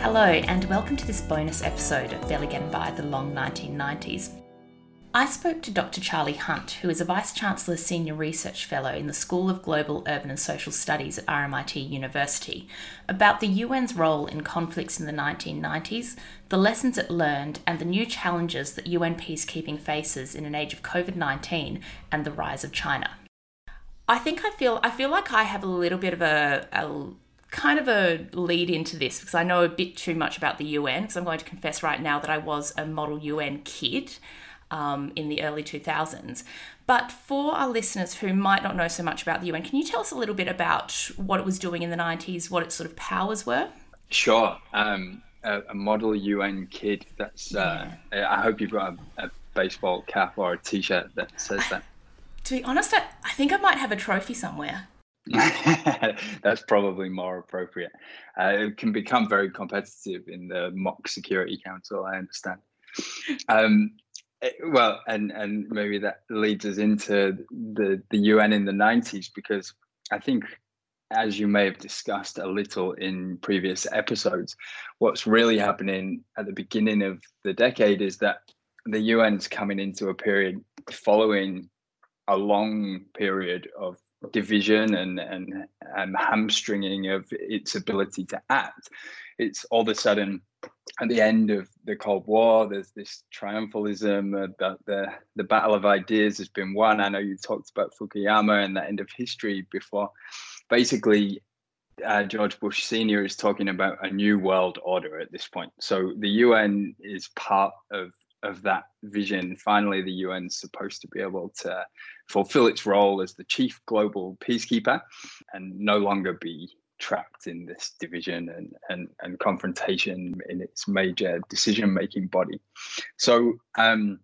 Hello, and welcome to this bonus episode of Getting By the Long 1990s. I spoke to Dr. Charlie Hunt, who is a Vice Chancellor Senior Research Fellow in the School of Global Urban and Social Studies at RMIT University, about the UN's role in conflicts in the 1990s, the lessons it learned, and the new challenges that UN peacekeeping faces in an age of COVID 19 and the rise of China. I think I feel I feel like I have a little bit of a, a kind of a lead into this because I know a bit too much about the UN. Because I'm going to confess right now that I was a model UN kid um, in the early 2000s. But for our listeners who might not know so much about the UN, can you tell us a little bit about what it was doing in the 90s, what its sort of powers were? Sure. Um, a, a, model UN kid. That's. Uh, I hope you've got a, a baseball cap or a T-shirt that says that. to be honest, I, I think I might have a trophy somewhere. That's probably more appropriate. Uh, it can become very competitive in the mock Security Council. I understand. Um, eh, well, and and maybe that leads us into the the UN in the nineties because I think, as you may have discussed a little in previous episodes, what's really happening at the beginning of the decade is that the UN's coming into a period following a long period of division and, and and hamstringing of its ability to act. It's all of a sudden at the end of the Cold War, there's this triumphalism that the the battle of ideas has been won. I know you talked about Fukuyama and the end of history before. Basically, uh, George Bush Senior is talking about a new world order at this point. So the UN is part of of that vision. Finally, the UN is supposed to be able to fulfill its role as the chief global peacekeeper and no longer be trapped in this division and, and, and confrontation in its major decision making body. So um,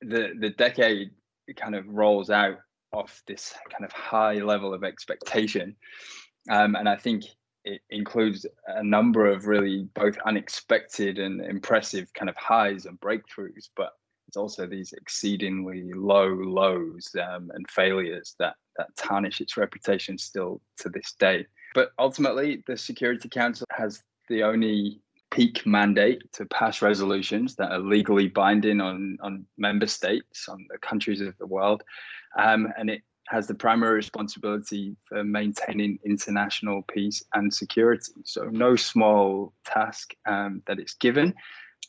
the, the decade kind of rolls out off this kind of high level of expectation. Um, and I think it includes a number of really both unexpected and impressive kind of highs and breakthroughs, but it's also these exceedingly low lows um, and failures that that tarnish its reputation still to this day. But ultimately, the Security Council has the only peak mandate to pass resolutions that are legally binding on, on member states, on the countries of the world. Um, and it has the primary responsibility for maintaining international peace and security. So, no small task um, that it's given.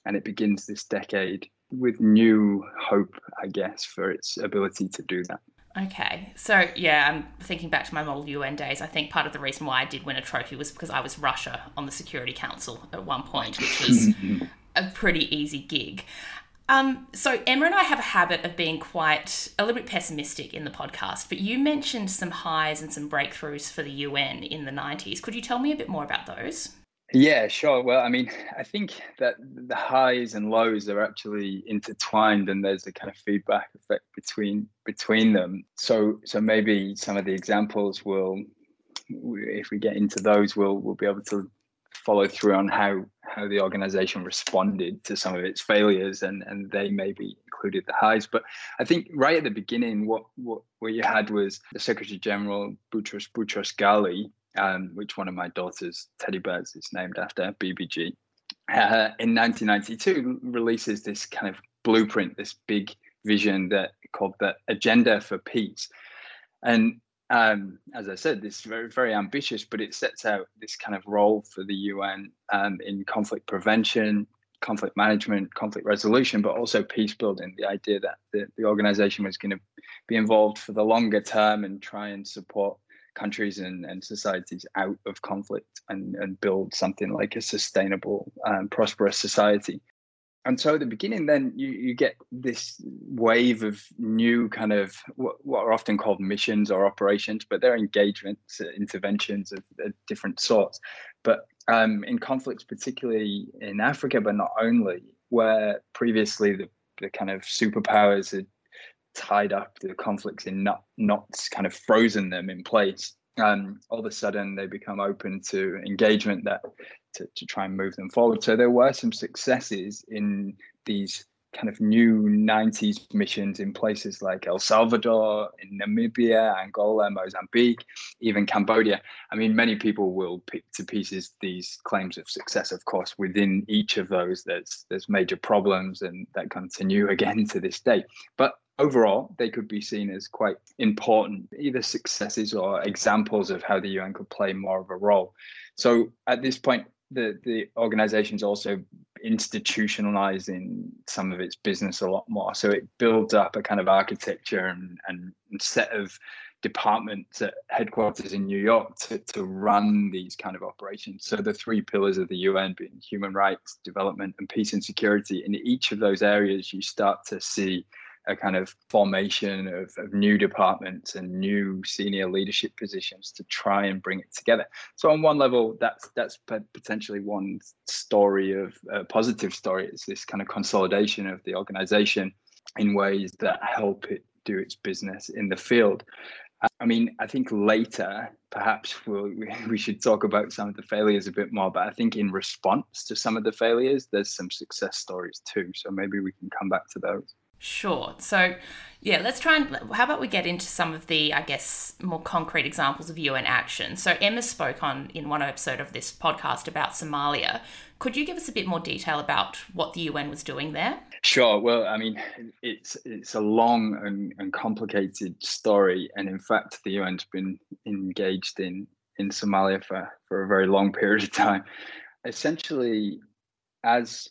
And it begins this decade with new hope, I guess, for its ability to do that. Okay, so yeah, I'm thinking back to my model UN days. I think part of the reason why I did win a trophy was because I was Russia on the Security Council at one point, which was a pretty easy gig. Um, so Emma and I have a habit of being quite a little bit pessimistic in the podcast, but you mentioned some highs and some breakthroughs for the UN in the 90s. Could you tell me a bit more about those? Yeah, sure. Well, I mean, I think that the highs and lows are actually intertwined, and there's a kind of feedback effect between between them. So, so maybe some of the examples will, if we get into those, we'll we'll be able to follow through on how how the organization responded to some of its failures, and and they maybe included the highs. But I think right at the beginning, what what what you had was the Secretary General Boutros Boutros Ghali um, which one of my daughter's teddy bears is named after, BBG, uh, in 1992 releases this kind of blueprint, this big vision that called the Agenda for Peace. And um, as I said, this is very, very ambitious, but it sets out this kind of role for the UN um, in conflict prevention, conflict management, conflict resolution, but also peace building. The idea that the, the organization was going to be involved for the longer term and try and support countries and, and societies out of conflict and, and build something like a sustainable and prosperous society and so at the beginning then you, you get this wave of new kind of what, what are often called missions or operations but they're engagements uh, interventions of, of, different sorts but um, in conflicts particularly in africa but not only where previously the, the kind of superpowers had tied up the conflicts in not knots, kind of frozen them in place. Um, all of a sudden, they become open to engagement that to, to try and move them forward. So there were some successes in these kind of new 90s missions in places like El Salvador, in Namibia, Angola, Mozambique, even Cambodia. I mean, many people will pick to pieces these claims of success. Of course, within each of those, there's there's major problems and that continue again to this day. But overall, they could be seen as quite important, either successes or examples of how the UN could play more of a role. So at this point, the the organization is also institutionalizing some of its business a lot more. So it builds up a kind of architecture and, and set of departments at headquarters in New York to, to run these kind of operations. So the three pillars of the UN being human rights, development, and peace and security. In each of those areas, you start to see a kind of formation of, of new departments and new senior leadership positions to try and bring it together. So on one level, that's that's potentially one story of a positive story. It's this kind of consolidation of the organization in ways that help it do its business in the field. I mean, I think later perhaps we'll, we should talk about some of the failures a bit more, but I think in response to some of the failures, there's some success stories too. So maybe we can come back to those. Sure. So, yeah, let's try and how about we get into some of the, I guess, more concrete examples of UN action. So, Emma spoke on in one episode of this podcast about Somalia. Could you give us a bit more detail about what the UN was doing there? Sure. Well, I mean, it's it's a long and, and complicated story, and in fact, the UN's been engaged in in Somalia for for a very long period of time. Essentially, as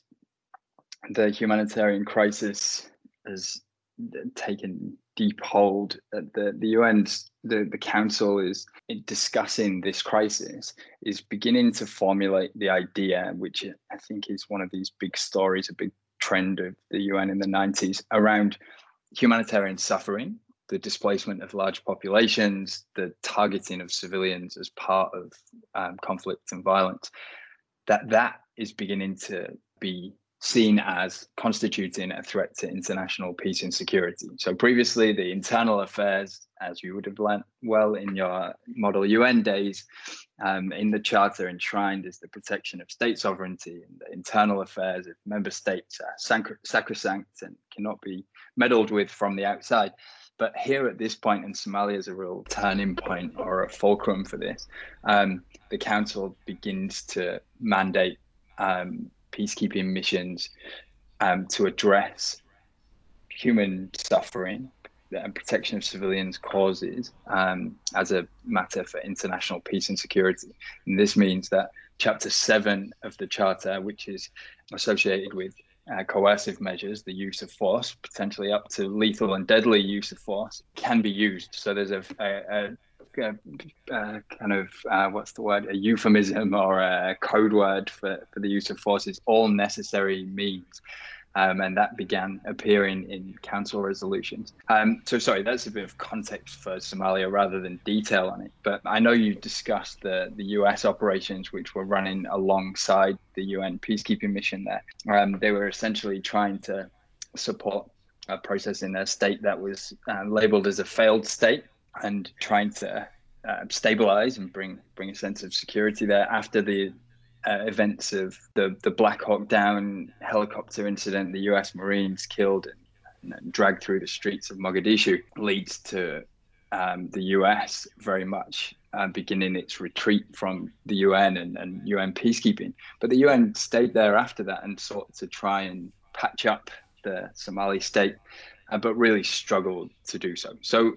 the humanitarian crisis has taken deep hold. The the UN's the, the council is discussing this crisis is beginning to formulate the idea, which I think is one of these big stories, a big trend of the UN in the 90s around humanitarian suffering, the displacement of large populations, the targeting of civilians as part of um, conflict and violence. That that is beginning to be seen as constituting a threat to international peace and security. So previously, the internal affairs, as you would have learned well in your Model UN days, um, in the Charter enshrined is the protection of state sovereignty and the internal affairs of member states are sacrosanct and cannot be meddled with from the outside. But here at this point in Somalia is a real turning point or a fulcrum for this. Um, the council begins to mandate um, peacekeeping missions um, to address human suffering and protection of civilians causes um, as a matter for international peace and security. And this means that Chapter 7 of the Charter, which is associated with uh, coercive measures, the use of force, potentially up to lethal and deadly use of force, can be used. So there's a, a, a kind of uh, what's the word? A euphemism or a code word for, for the use of force. Is all necessary means. Um, and that began appearing in council resolutions. Um, so sorry that's a bit of context for somalia rather than detail on it. But i know you discussed the, the us operations which were running alongside the un peacekeeping mission there. Um, they were essentially trying to support a process in a state that was uh, labeled as a failed state and trying to uh, stabilize and bring bring a sense of security there after the uh, events of the the Black Hawk Down helicopter incident, the U.S. Marines killed and, and dragged through the streets of Mogadishu leads to um, the U.S. very much uh, beginning its retreat from the UN and, and UN peacekeeping. But the UN stayed there after that and sought to try and patch up the Somali state, uh, but really struggled to do so. So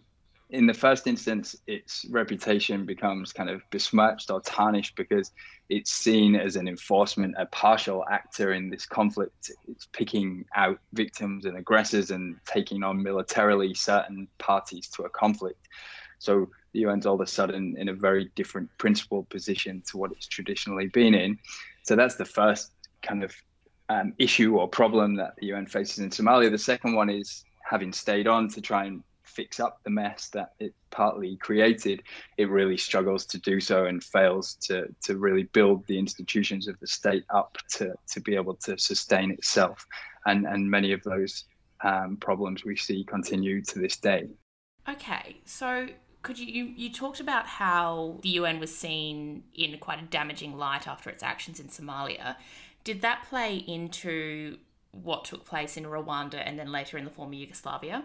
in the first instance, its reputation becomes kind of besmirched or tarnished because it's seen as an enforcement, a partial actor in this conflict. It's picking out victims and aggressors and taking on militarily certain parties to a conflict. So the UN's all of a sudden in a very different principal position to what it's traditionally been in. So that's the first kind of um, issue or problem that the UN faces in Somalia. The second one is having stayed on to try and fix up the mess that it partly created, it really struggles to do so and fails to to really build the institutions of the state up to to be able to sustain itself. And and many of those um, problems we see continue to this day. Okay, so could you, you you talked about how the UN was seen in quite a damaging light after its actions in Somalia. Did that play into what took place in Rwanda and then later in the former Yugoslavia?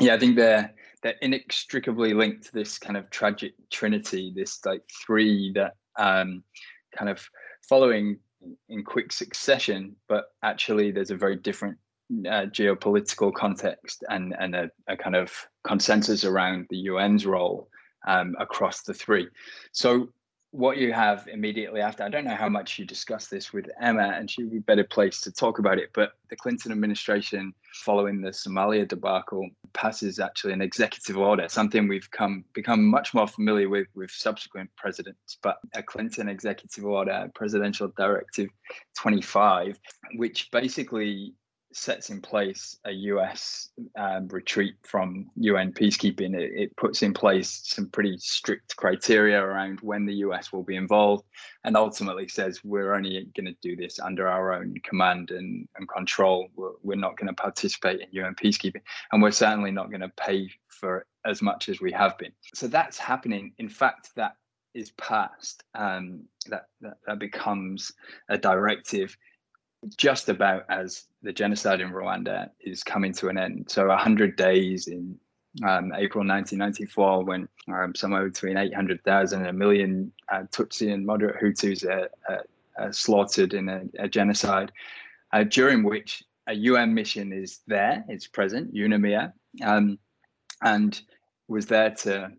Yeah, I think they're they're inextricably linked to this kind of tragic trinity, this like three that um, kind of following in quick succession, but actually there's a very different uh, geopolitical context and and a, a, kind of consensus around the UN's role um, across the three. So what you have immediately after, I don't know how much you discussed this with Emma, and she would be better placed to talk about it, but the Clinton administration, following the Somalia debacle, passes actually an executive order, something we've come become much more familiar with with subsequent presidents, but a Clinton executive order, Presidential Directive 25, which basically sets in place a US um, retreat from UN peacekeeping. It, it, puts in place some pretty strict criteria around when the US will be involved and ultimately says we're only going to do this under our own command and, and control. We're, we're not going to participate in UN peacekeeping and we're certainly not going to pay for it as much as we have been. So that's happening. In fact, that is passed, um, that, that, that becomes a directive just about as the genocide in Rwanda is coming to an end. So 100 days in um, April 1994, when um, somewhere between 800,000 and a million uh, Tutsi and moderate Hutus are, are, are slaughtered in a, a genocide, uh, during which a UN mission is there, it's present, UNAMIR, um, and was there to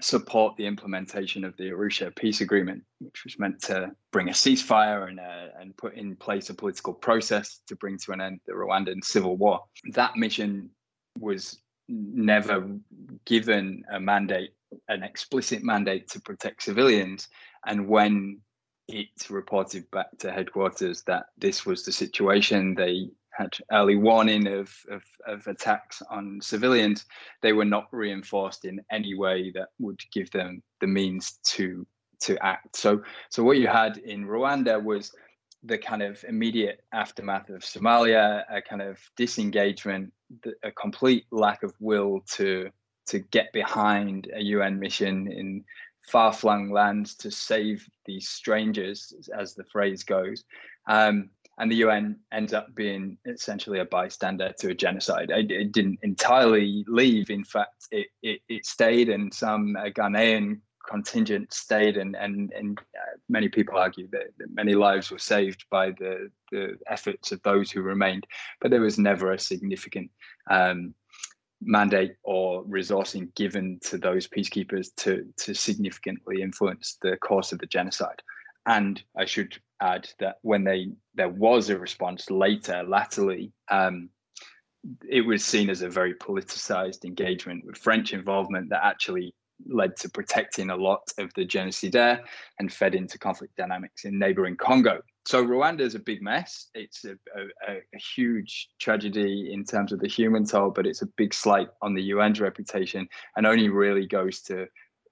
support the implementation of the Arusha peace agreement, which was meant to bring a ceasefire and, uh, and put in place a political process to bring to an end the Rwandan civil war. That mission was never given a mandate, an explicit mandate to protect civilians. And when it reported back to headquarters that this was the situation, they had early warning of, of, of, attacks on civilians, they were not reinforced in any way that would give them the means to to act. So so what you had in Rwanda was the kind of immediate aftermath of Somalia, a kind of disengagement, a complete lack of will to to get behind a UN mission in far-flung lands to save these strangers, as the phrase goes. Um, and the UN ends up being essentially a bystander to a genocide. It, it didn't entirely leave. In fact, it, it, it stayed, and some uh, Ghanaian contingent stayed, and and and uh, many people argue that, that, many lives were saved by the the efforts of those who remained. But there was never a significant um, mandate or resourcing given to those peacekeepers to to significantly influence the course of the genocide. And I should add that when they there was a response later, latterly, um, it was seen as a very politicized engagement with French involvement that actually led to protecting a lot of the genocide there and fed into conflict dynamics in neighboring Congo. So Rwanda is a big mess. It's a, a, a, huge tragedy in terms of the human toll, but it's a big slight on the UN's reputation and only really goes to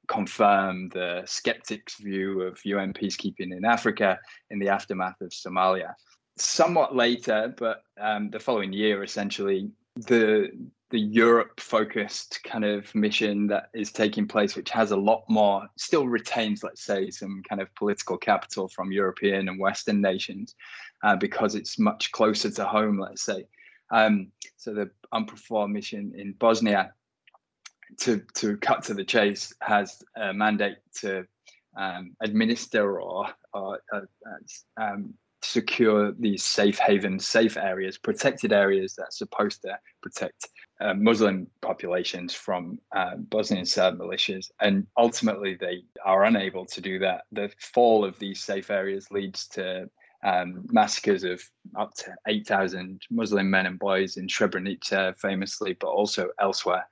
confirm the skeptics' view of UN peacekeeping in Africa in the aftermath of Somalia. Somewhat later, but um, the following year, essentially, the the Europe focused kind of mission that is taking place, which has a lot more, still retains, let's say, some kind of political capital from European and Western nations uh, because it's much closer to home, let's say. Um, so the UNPROFOR mission in Bosnia to to cut to the chase, has a mandate to um, administer or, or uh, uh, um, secure these safe havens, safe areas, protected areas that are supposed to protect uh, Muslim populations from uh, Bosnian Serb militias. And ultimately, they are unable to do that. The fall of these safe areas leads to um, massacres of up to 8,000 Muslim men and boys in Srebrenica, famously, but also elsewhere.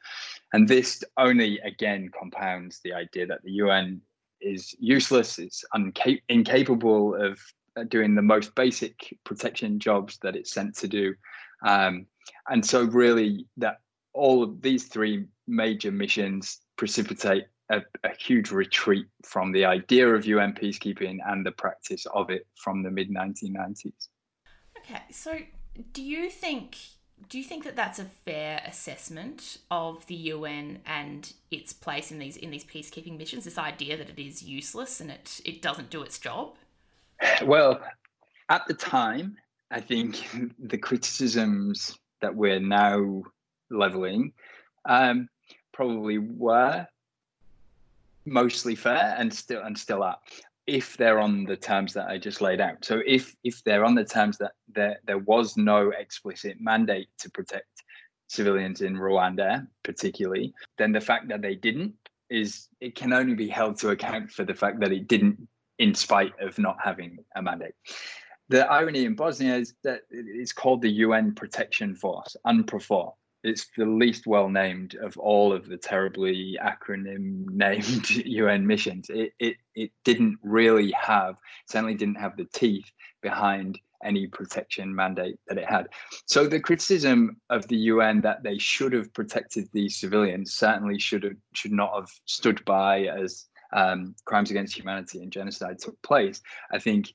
And this only again compounds the idea that the UN is useless, it's unca- incapable of uh, doing the most basic protection jobs that it's sent to do. Um, and so, really, that all of these three major missions precipitate a, a, huge retreat from the idea of UN peacekeeping and the practice of it from the mid 1990s. Okay, so do you think do you think that that's a fair assessment of the UN and its place in these in these peacekeeping missions? This idea that it is useless and it it doesn't do its job. Well, at the time, I think the criticisms that we're now leveling um, probably were mostly fair and still and still are if they're on the terms that I just laid out. So if if they're on the terms that there there was no explicit mandate to protect civilians in Rwanda, particularly, then the fact that they didn't is it can only be held to account for the fact that it didn't in spite of not having a mandate. The irony in Bosnia is that it's called the UN Protection Force, UNPROFOR, it's the least well named of all of the terribly acronym named UN missions. It, it it didn't really have certainly didn't have the teeth behind any protection mandate that it had. So the criticism of the UN that they should have protected these civilians certainly should have should not have stood by as um, crimes against humanity and genocide took place. I think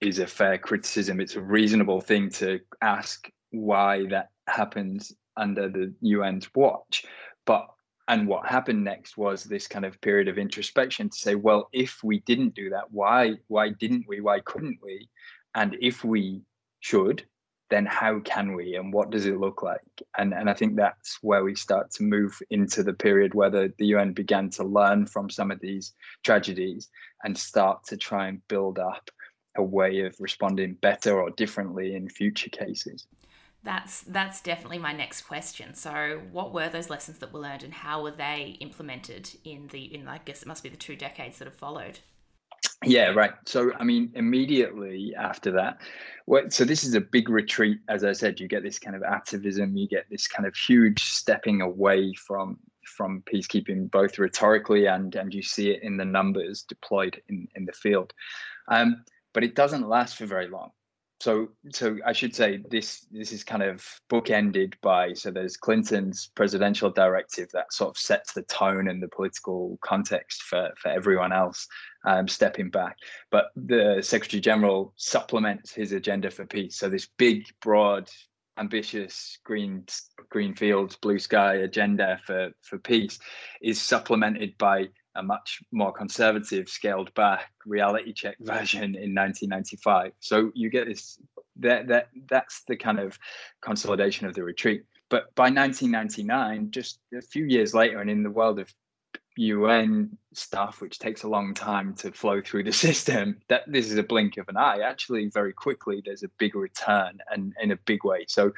is a fair criticism. It's a reasonable thing to ask why that happens under the UN's watch. But and what happened next was this kind of period of introspection to say, well, if we didn't do that, why why didn't we? Why couldn't we? And if we should, then how can we and what does it look like? And and I think that's where we start to move into the period where the, the UN began to learn from some of these tragedies and start to try and build up a way of responding better or differently in future cases. That's that's definitely my next question. So, what were those lessons that were learned, and how were they implemented in the in I guess it must be the two decades that have followed? Yeah, right. So, I mean, immediately after that, so this is a big retreat. As I said, you get this kind of activism, you get this kind of huge stepping away from from peacekeeping, both rhetorically and and you see it in the numbers deployed in in the field. Um, but it doesn't last for very long so so I should say this this is kind of bookended by so there's Clinton's presidential directive that sort of sets the tone and the political context for for everyone else um, stepping back, but the Secretary General supplements his agenda for peace. So this big, broad, ambitious green green fields, blue sky agenda for for peace is supplemented by a much more conservative, scaled back reality check version in 1995. So you get this that that that's the kind of consolidation of the retreat. But by 1999, just a few years later, and in the world of UN stuff, which takes a long time to flow through the system, that this is a blink of an eye. Actually, very quickly, there's a big return and in a big way. So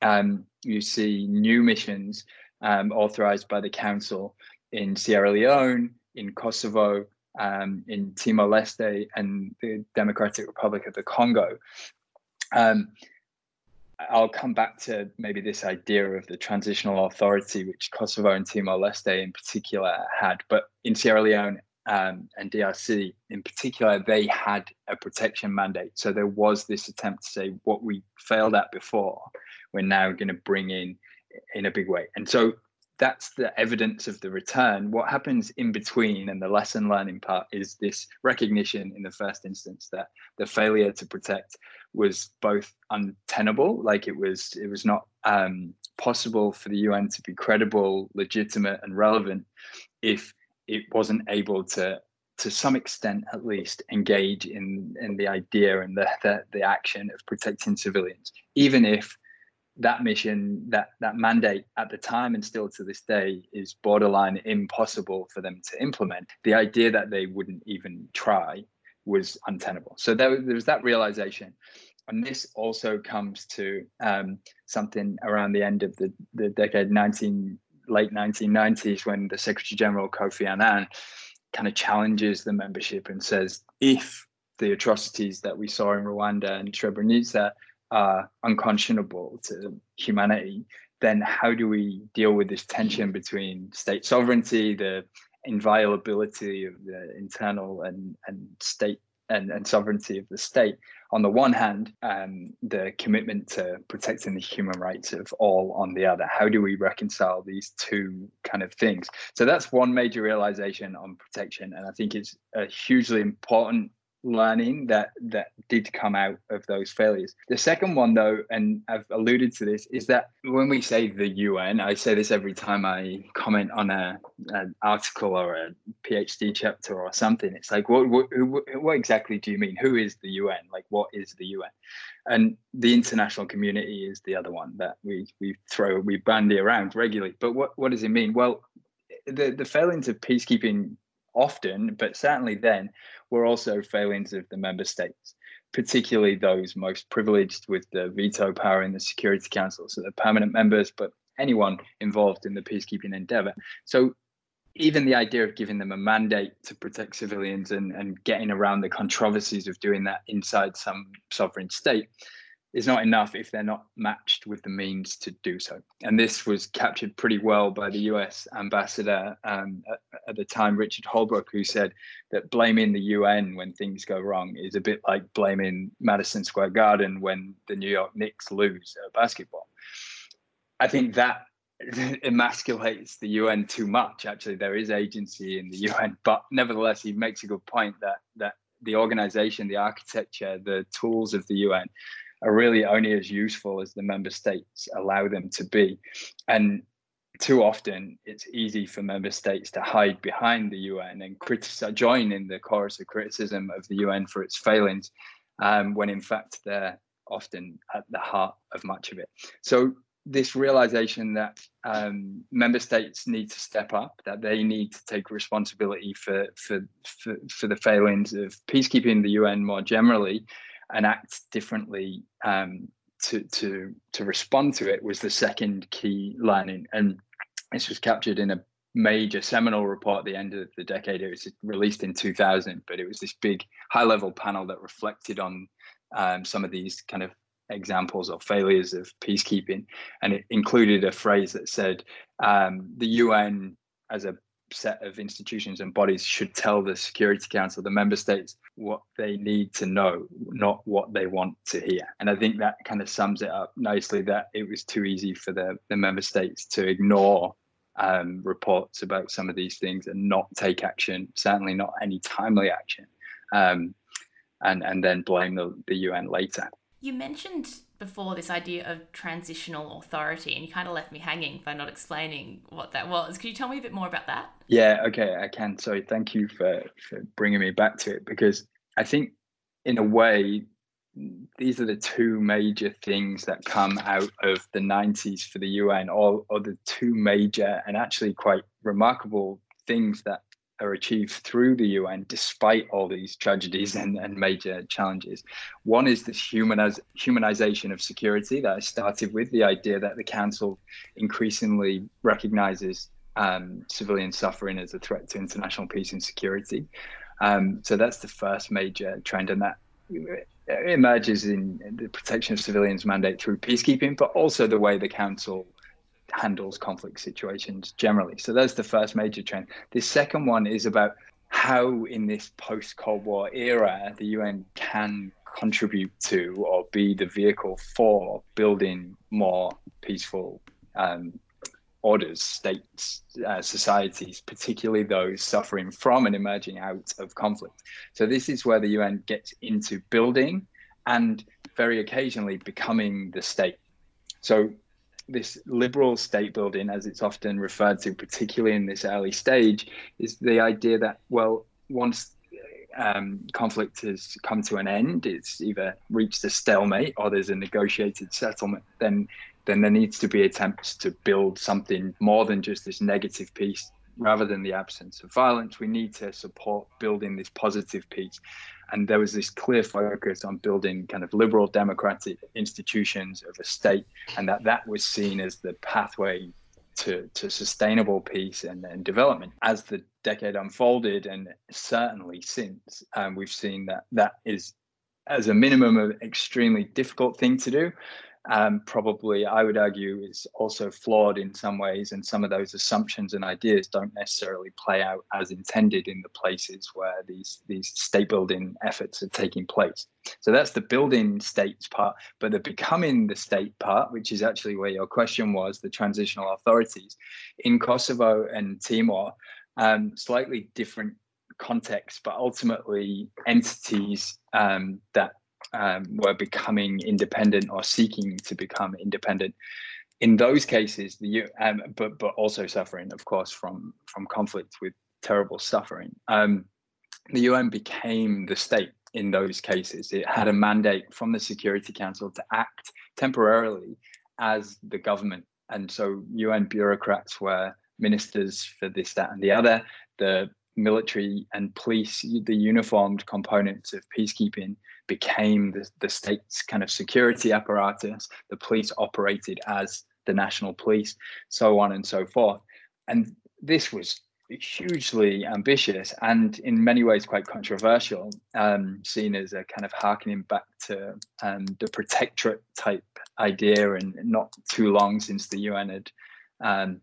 um, you see new missions um, authorized by the council in Sierra Leone, in Kosovo, um, in Timor Leste, and the Democratic Republic of the Congo. Um, I'll come back to maybe this idea of the transitional authority, which Kosovo and Timor Leste in particular had. But in Sierra Leone um, and DRC in particular, they had a protection mandate. So there was this attempt to say what we failed at before, we're now going to bring in in a big way. And so that's the evidence of the return. What happens in between and the lesson learning part is this recognition in the first instance that the failure to protect was both untenable, like it was it was not um, possible for the UN to be credible, legitimate, and relevant if it wasn't able to to some extent at least engage in in the idea and the, the, the action of protecting civilians even if that mission, that that mandate at the time and still to this day is borderline impossible for them to implement. The idea that they wouldn't even try was untenable. So there, there was that realization. And this also comes to um, something around the end of the, the decade 19, late 1990s when the Secretary General Kofi Annan kind of challenges the membership and says, if the atrocities that we saw in Rwanda and Srebrenica uh, unconscionable to humanity, then how do we deal with this tension between state sovereignty, the inviolability of the internal and, and state and, and sovereignty of the state on the one hand, um, the commitment to protecting the human rights of all on the other. How do we reconcile these two kind of things? So that's one major realization on protection, and I think it's a hugely important learning that that did come out of those failures. The second one, though, and I've alluded to this, is that when we say the UN, I say this every time I comment on a an article or a PhD chapter or something. It's like, what what, what exactly do you mean? Who is the UN? Like, what is the UN? And the international community is the other one that we we throw we bandy around regularly. But what what does it mean? Well, the the failings of peacekeeping often, but certainly then, were also failings of the member states, particularly those most privileged with the veto power in the Security Council, so the permanent members, but anyone involved in the peacekeeping endeavor. So even the idea of giving them a mandate to protect civilians and, and getting around the controversies of doing that inside some sovereign state is not enough if they're not matched with the means to do so. And this was captured pretty well by the US ambassador um, at, at, the time, Richard Holbrooke, who said that blaming the UN when things go wrong is a bit like blaming Madison Square Garden when the New York Knicks lose at basketball. I think that emasculates the UN too much. Actually, there is agency in the UN, but nevertheless, he makes a good point that that the organization, the architecture, the tools of the UN are really only as useful as the member states allow them to be. And too often it's easy for member states to hide behind the UN and criticize, join in the chorus of criticism of the UN for its failings, um, when in fact they're often at the heart of much of it. So this realization that um, member states need to step up, that they need to take responsibility for, for, for, for the failings of peacekeeping the UN more generally, and act differently um, to to to respond to it was the second key learning, and this was captured in a major seminal report at the end of the decade. It was released in 2000, but it was this big high level panel that reflected on um, some of these kind of examples or failures of peacekeeping, and it included a phrase that said um, the UN as a set of institutions and bodies should tell the Security Council, the member states, what they need to know, not what they want to hear. And I think that kind of sums it up nicely that it was too easy for the, the member states to ignore um, reports about some of these things and not take action, certainly not any timely action, um, and, and then blame the, the UN later. You mentioned before this idea of transitional authority, and you kind of left me hanging by not explaining what that was. Could you tell me a bit more about that? Yeah, okay, I can. So thank you for, for bringing me back to it because I think, in a way, these are the two major things that come out of the 90s for the UN, or, or the two major and actually quite remarkable things that are achieved through the UN despite all these tragedies and, and major challenges. One is this humaniz- humanization of security that I started with, the idea that the Council increasingly recognizes um, civilian suffering as a threat to international peace and security. Um, so that's the first major trend, and that emerges in the protection of civilians mandate through peacekeeping, but also the way the Council handles conflict situations generally. So that's the first major trend. The second one is about how, in this post Cold War era, the UN can contribute to or be the vehicle for building more peaceful um, orders, states, uh, societies, particularly those suffering from and emerging out of conflict. So, this is where the UN gets into building and very occasionally becoming the state. So, this liberal state building, as it's often referred to, particularly in this early stage, is the idea that, well, once um, conflict has come to an end, it's either reached a stalemate or there's a negotiated settlement, then then there needs to be attempts to build something more than just this negative peace rather than the absence of violence. We need to support building this positive peace and there was this clear focus on building kind of liberal democratic institutions of a state and that that was seen as the pathway to, to sustainable peace and, and development. As the decade unfolded and certainly since um, we've seen that that is as a minimum an extremely difficult thing to do um, probably I would argue is also flawed in some ways, and some of those assumptions and ideas don't necessarily play out as intended in the places where these these state building efforts are taking place. So that's the building states part, but the becoming the state part, which is actually where your question was, the transitional authorities in Kosovo and Timor, um, slightly different contexts, but ultimately entities um, that um, were becoming independent or seeking to become independent. In those cases, the um, but but also suffering, of course, from from conflict with terrible suffering. Um, the UN became the state in those cases. It had a mandate from the Security Council to act temporarily as the government. And so UN bureaucrats were ministers for this, that, and the other. The military and police, the uniformed components of peacekeeping, became the, the state's kind of security apparatus. The police operated as the national police, so on and so forth. And this was hugely ambitious and in many ways quite controversial, um, seen as a kind of harkening back to um, the protectorate type idea, and not too long since the UN had um,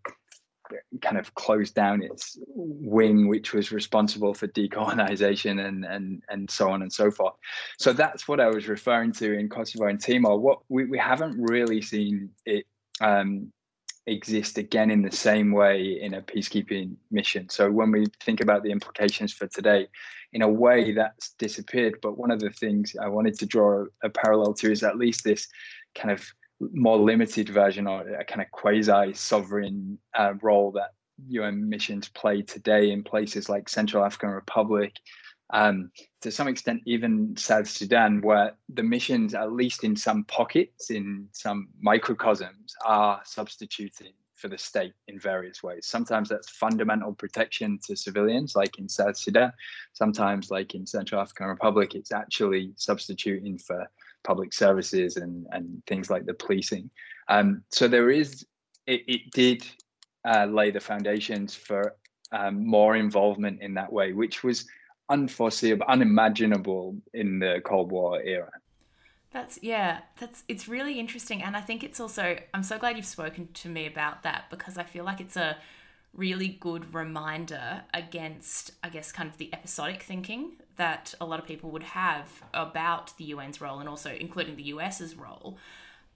kind of closed down its wing, which was responsible for decolonization and and and so on and so forth. So that's what I was referring to in Kosovo and Timor. What we, we haven't really seen it um, exist again in the same way in a peacekeeping mission. So when we think about the implications for today, in a way that's disappeared. But one of the things I wanted to draw a parallel to is at least this kind of more limited version or a kind of quasi sovereign uh, role that UN missions play today in places like Central African Republic, um, to some extent, even South Sudan, where the missions, at least in some pockets, in some microcosms, are substituting for the state in various ways. Sometimes that's fundamental protection to civilians, like in South Sudan. Sometimes, like in Central African Republic, it's actually substituting for public services and, and things like the policing. Um, so there is, it, it did uh, lay the foundations for um, more involvement in that way, which was unforeseeable, unimaginable in the Cold War era. That's yeah, that's it's really interesting and I think it's also I'm so glad you've spoken to me about that because I feel like it's a really good reminder against I guess kind of the episodic thinking that a lot of people would have about the UN's role and also including the US's role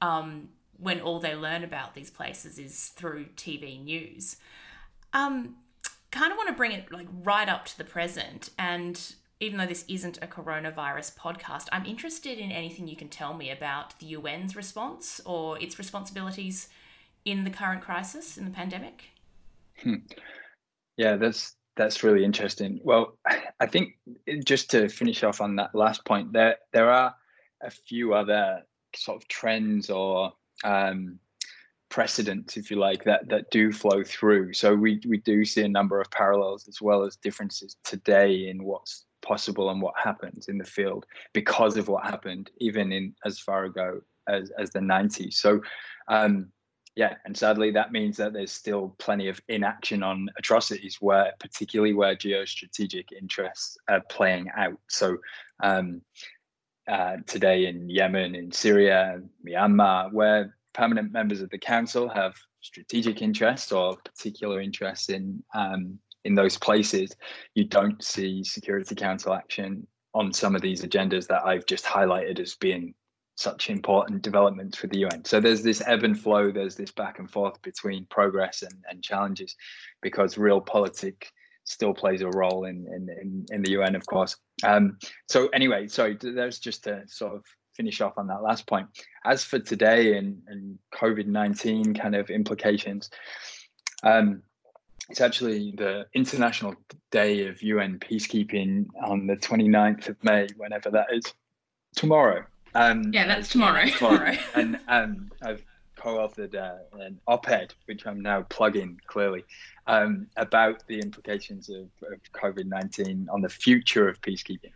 um, when all they learn about these places is through TV news. Um, kind of want to bring it like right up to the present and even though this isn't a coronavirus podcast i'm interested in anything you can tell me about the un's response or its responsibilities in the current crisis in the pandemic hmm. yeah that's that's really interesting well i think just to finish off on that last point there there are a few other sort of trends or um, precedents, if you like, that that do flow through. So we we do see a number of parallels as well as differences today in what's possible and what happens in the field because of what happened even in as far ago as as the 90s. So um, yeah, and sadly that means that there's still plenty of inaction on atrocities where particularly where geostrategic interests are playing out. So um, uh, today in Yemen, in Syria, Myanmar, where permanent members of the council have strategic interests or particular interests in um, in those places, you don't see Security Council action on some of these agendas that I've just highlighted as being such important developments for the UN. So there's this ebb and flow, there's this back and forth between progress and, and challenges because realpolitik still plays a role in, in, in, in the UN, of course. Um, so anyway, sorry, that's just to sort of finish off on that last point. As for today and, and COVID 19 kind of implications, um, it's actually the International Day of UN Peacekeeping on the 29th of May, whenever that is, tomorrow. Um, yeah, that's tomorrow. tomorrow. and um, I've co-authored uh, an op-ed, which I'm now plugging clearly, um, about the implications of, of COVID-19 on the future of peacekeeping.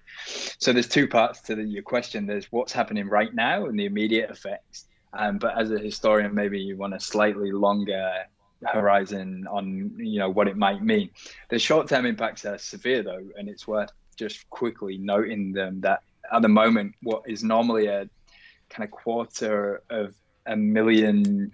So there's two parts to the, your question. There's what's happening right now and the immediate effects. Um, but as a historian, maybe you want a slightly longer horizon on you know what it might mean. The short-term impacts are severe though, and it's worth just quickly noting them that at the moment, what is normally a kind of quarter of a million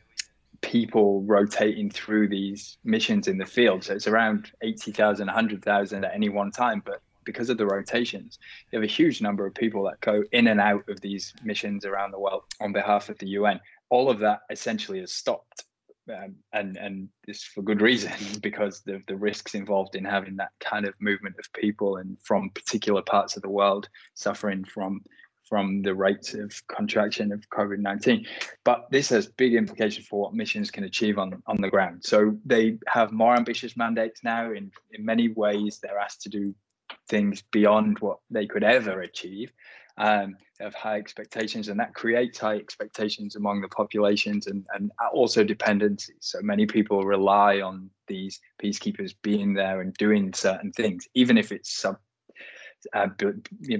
people rotating through these missions in the field. So it's around 80,000, 100,000 at any one time. But because of the rotations, you have a huge number of people that go in and out of these missions around the world on behalf of the UN. All of that essentially has stopped um, and and this for good reason because the the risks involved in having that kind of movement of people and from particular parts of the world suffering from from the rates of contraction of COVID 19. But this has big implications for what missions can achieve on, on the ground. So they have more ambitious mandates now. In, in many ways, they're asked to do things beyond what they could ever achieve. Um, have high expectations, and that creates high expectations among the populations and, and also dependencies. So many people rely on these peacekeepers being there and doing certain things, even if it's sub uh,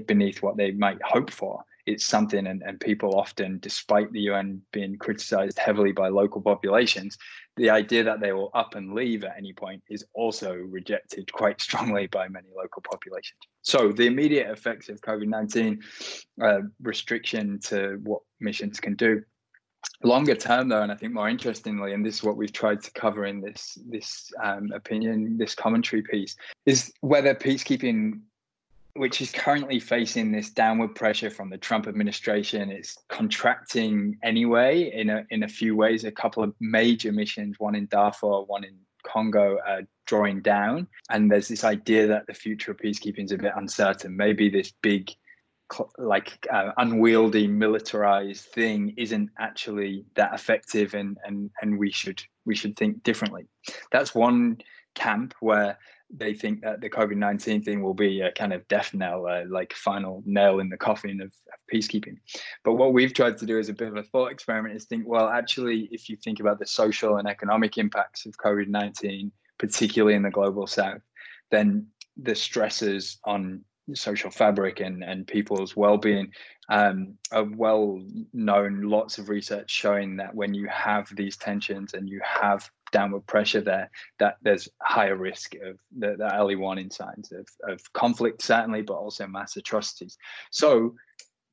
beneath what they might hope for. It's something, and, and people often, despite the UN being criticized heavily by local populations, the idea that they will up and leave at any point is also rejected quite strongly by many local populations. So, the immediate effects of COVID 19 uh, restriction to what missions can do longer term though and i think more interestingly and this is what we've tried to cover in this this um, opinion this commentary piece is whether peacekeeping which is currently facing this downward pressure from the Trump administration. It's contracting anyway in a in a few ways. A couple of major missions, one in Darfur, one in Congo, are drawing down. And there's this idea that the future of peacekeeping is a bit uncertain. Maybe this big, like uh, unwieldy, militarized thing isn't actually that effective, and and and we should we should think differently. That's one camp where they think that the COVID 19 thing will be a kind of death knell, like final nail in the coffin of, of, peacekeeping. But what we've tried to do as a bit of a thought experiment is think, well, actually, if you think about the social and economic impacts of COVID 19, particularly in the global south, then the stresses on social fabric and, and people's well-being um, are well known lots of research showing that when you have these tensions and you have downward pressure there, that there's higher risk of the, the early warning signs of, of conflict, certainly, but also mass atrocities. So,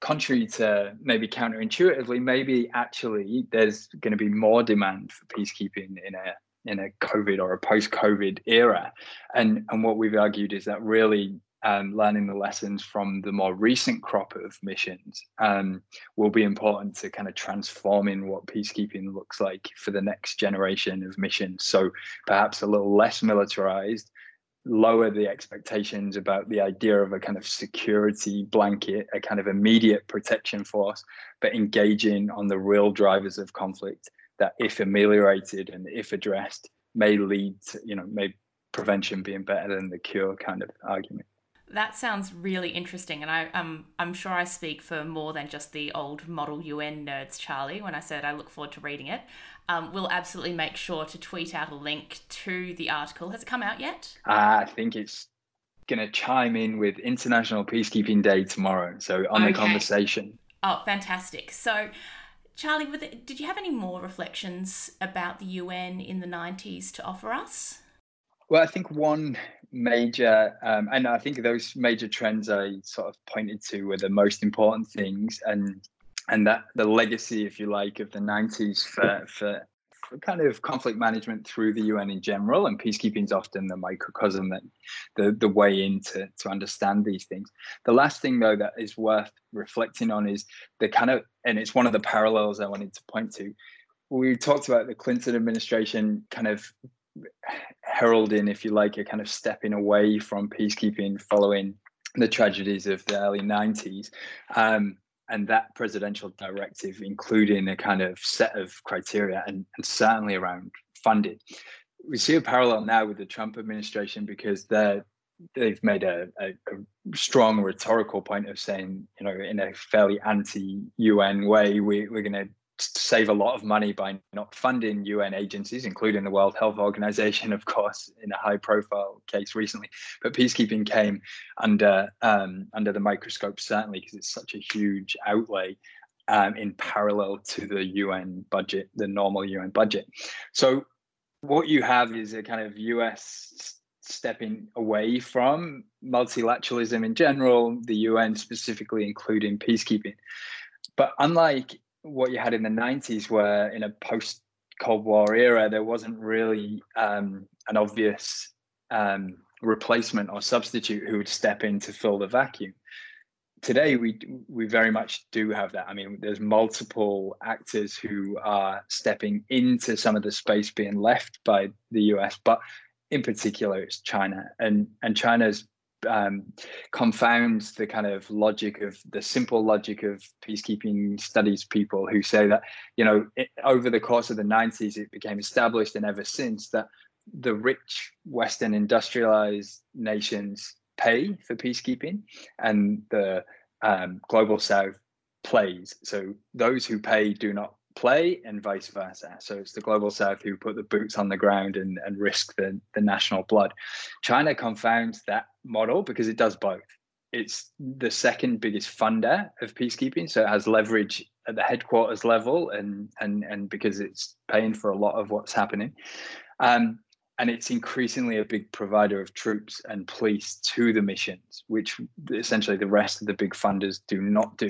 contrary to maybe counterintuitively, maybe actually there's going to be more demand for peacekeeping in a in a COVID or a post-COVID era, and and what we've argued is that really um, learning the lessons from the more recent crop of missions um, will be important to kind of transforming what peacekeeping looks like for the next generation of missions. So perhaps a little less militarized, lower the expectations about the idea of a kind of security blanket, a kind of immediate protection force, but engaging on the real drivers of conflict that, if ameliorated and if addressed, may lead to, you know, may prevention being better than the cure kind of argument. That sounds really interesting, and I, um, I'm sure I speak for more than just the old model UN nerds, Charlie, when I said I look forward to reading it. Um, we'll absolutely make sure to tweet out a link to the article. Has it come out yet? Uh, I think it's going to chime in with International Peacekeeping Day tomorrow, so on okay. the conversation. Oh, fantastic! So. Charlie, did you have any more reflections about the UN in the 90s to offer us? Well, I think one major, um, and I think those major trends I sort of pointed to were the most important things, and and that the legacy, if you like, of the '90s for for, kind of conflict management through the UN in general, and peacekeeping is often the microcosm that the the way into to understand these things. The last thing though that is worth reflecting on is the kind of, and it's one of the parallels I wanted to point to. We talked about the Clinton administration kind of heralding, if you like, a kind of stepping away from peacekeeping following the tragedies of the early 90s. Um, and that presidential directive, including a kind of set of criteria and, and certainly around funding. We see a parallel now with the Trump administration because they're they've made a, a, a, strong rhetorical point of saying, you know, in a fairly anti-UN way, we, we're going to save a lot of money by not funding UN agencies, including the World Health Organization, of course, in a high-profile case recently. But peacekeeping came under um, under the microscope certainly because it's such a huge outlay um, in parallel to the UN budget, the normal UN budget. So what you have is a kind of US stepping away from multilateralism in general, the UN specifically, including peacekeeping. But unlike what you had in the 90s where in a post cold war era there wasn't really um, an obvious um, replacement or substitute who would step in to fill the vacuum today we we very much do have that. I mean, there's multiple actors who are stepping into some of the space being left by the US, but in particular, it's China, and and China's um, confounds the kind of logic of the simple logic of peacekeeping studies people who say that you know it, over the course of the 90s it became established and ever since that the rich western industrialized nations pay for peacekeeping and the um, global south plays. So those who pay do not play and vice versa. So it's the global south who put the boots on the ground and, and risk the, the national blood. China confounds that model because it does both. It's the second biggest funder of peacekeeping, so it has leverage at the headquarters level, and and and because it's paying for a lot of what's happening, um, and it's increasingly a big provider of troops and police to the missions, which essentially the rest of the big funders do not do.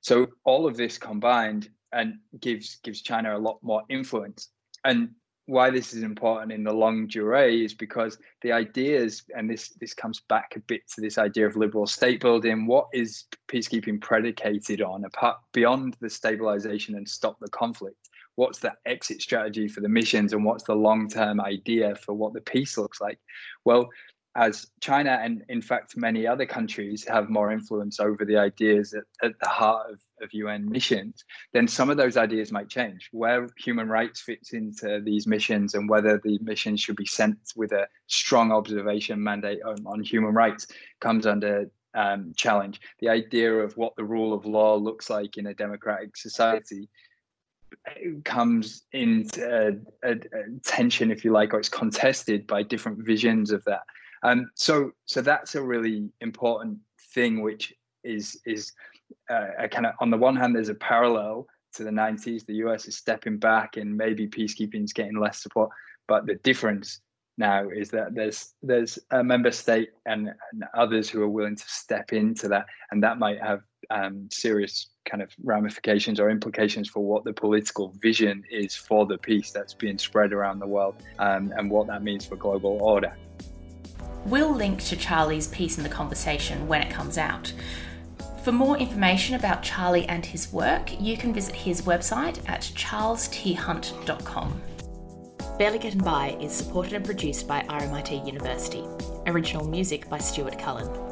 So all of this combined and gives gives China a lot more influence. And why this is important in the longue durée is because the ideas, and this this comes back a bit to this idea of liberal state building. What is peacekeeping predicated on, apart beyond the stabilization and stop the conflict? What's the exit strategy for the missions, and what's the long term idea for what the peace looks like? Well, as China and in fact many other countries have more influence over the ideas at, at, the heart of, of UN missions, then some of those ideas might change. Where human rights fits into these missions and whether the missions should be sent with a strong observation mandate on, on human rights comes under um, challenge. The idea of what the rule of law looks like in a democratic society comes into a, a, a tension, if you like, or it's contested by different visions of that. Um, so so that's a really important thing, which is is uh, a kind of on the one hand, there's a parallel to the 90s. The US is stepping back, and maybe peacekeeping is getting less support. But the difference now is that there's there's a member state and, and others who are willing to step into that, and that might have um, serious kind of ramifications or implications for what the political vision is for the peace that's being spread around the world um, and what that means for global order. We'll link to Charlie's piece in the conversation when it comes out. For more information about Charlie and his work, you can visit his website at charlesthunt.com. Barely Getting By is supported and produced by RMIT University. Original music by Stuart Cullen.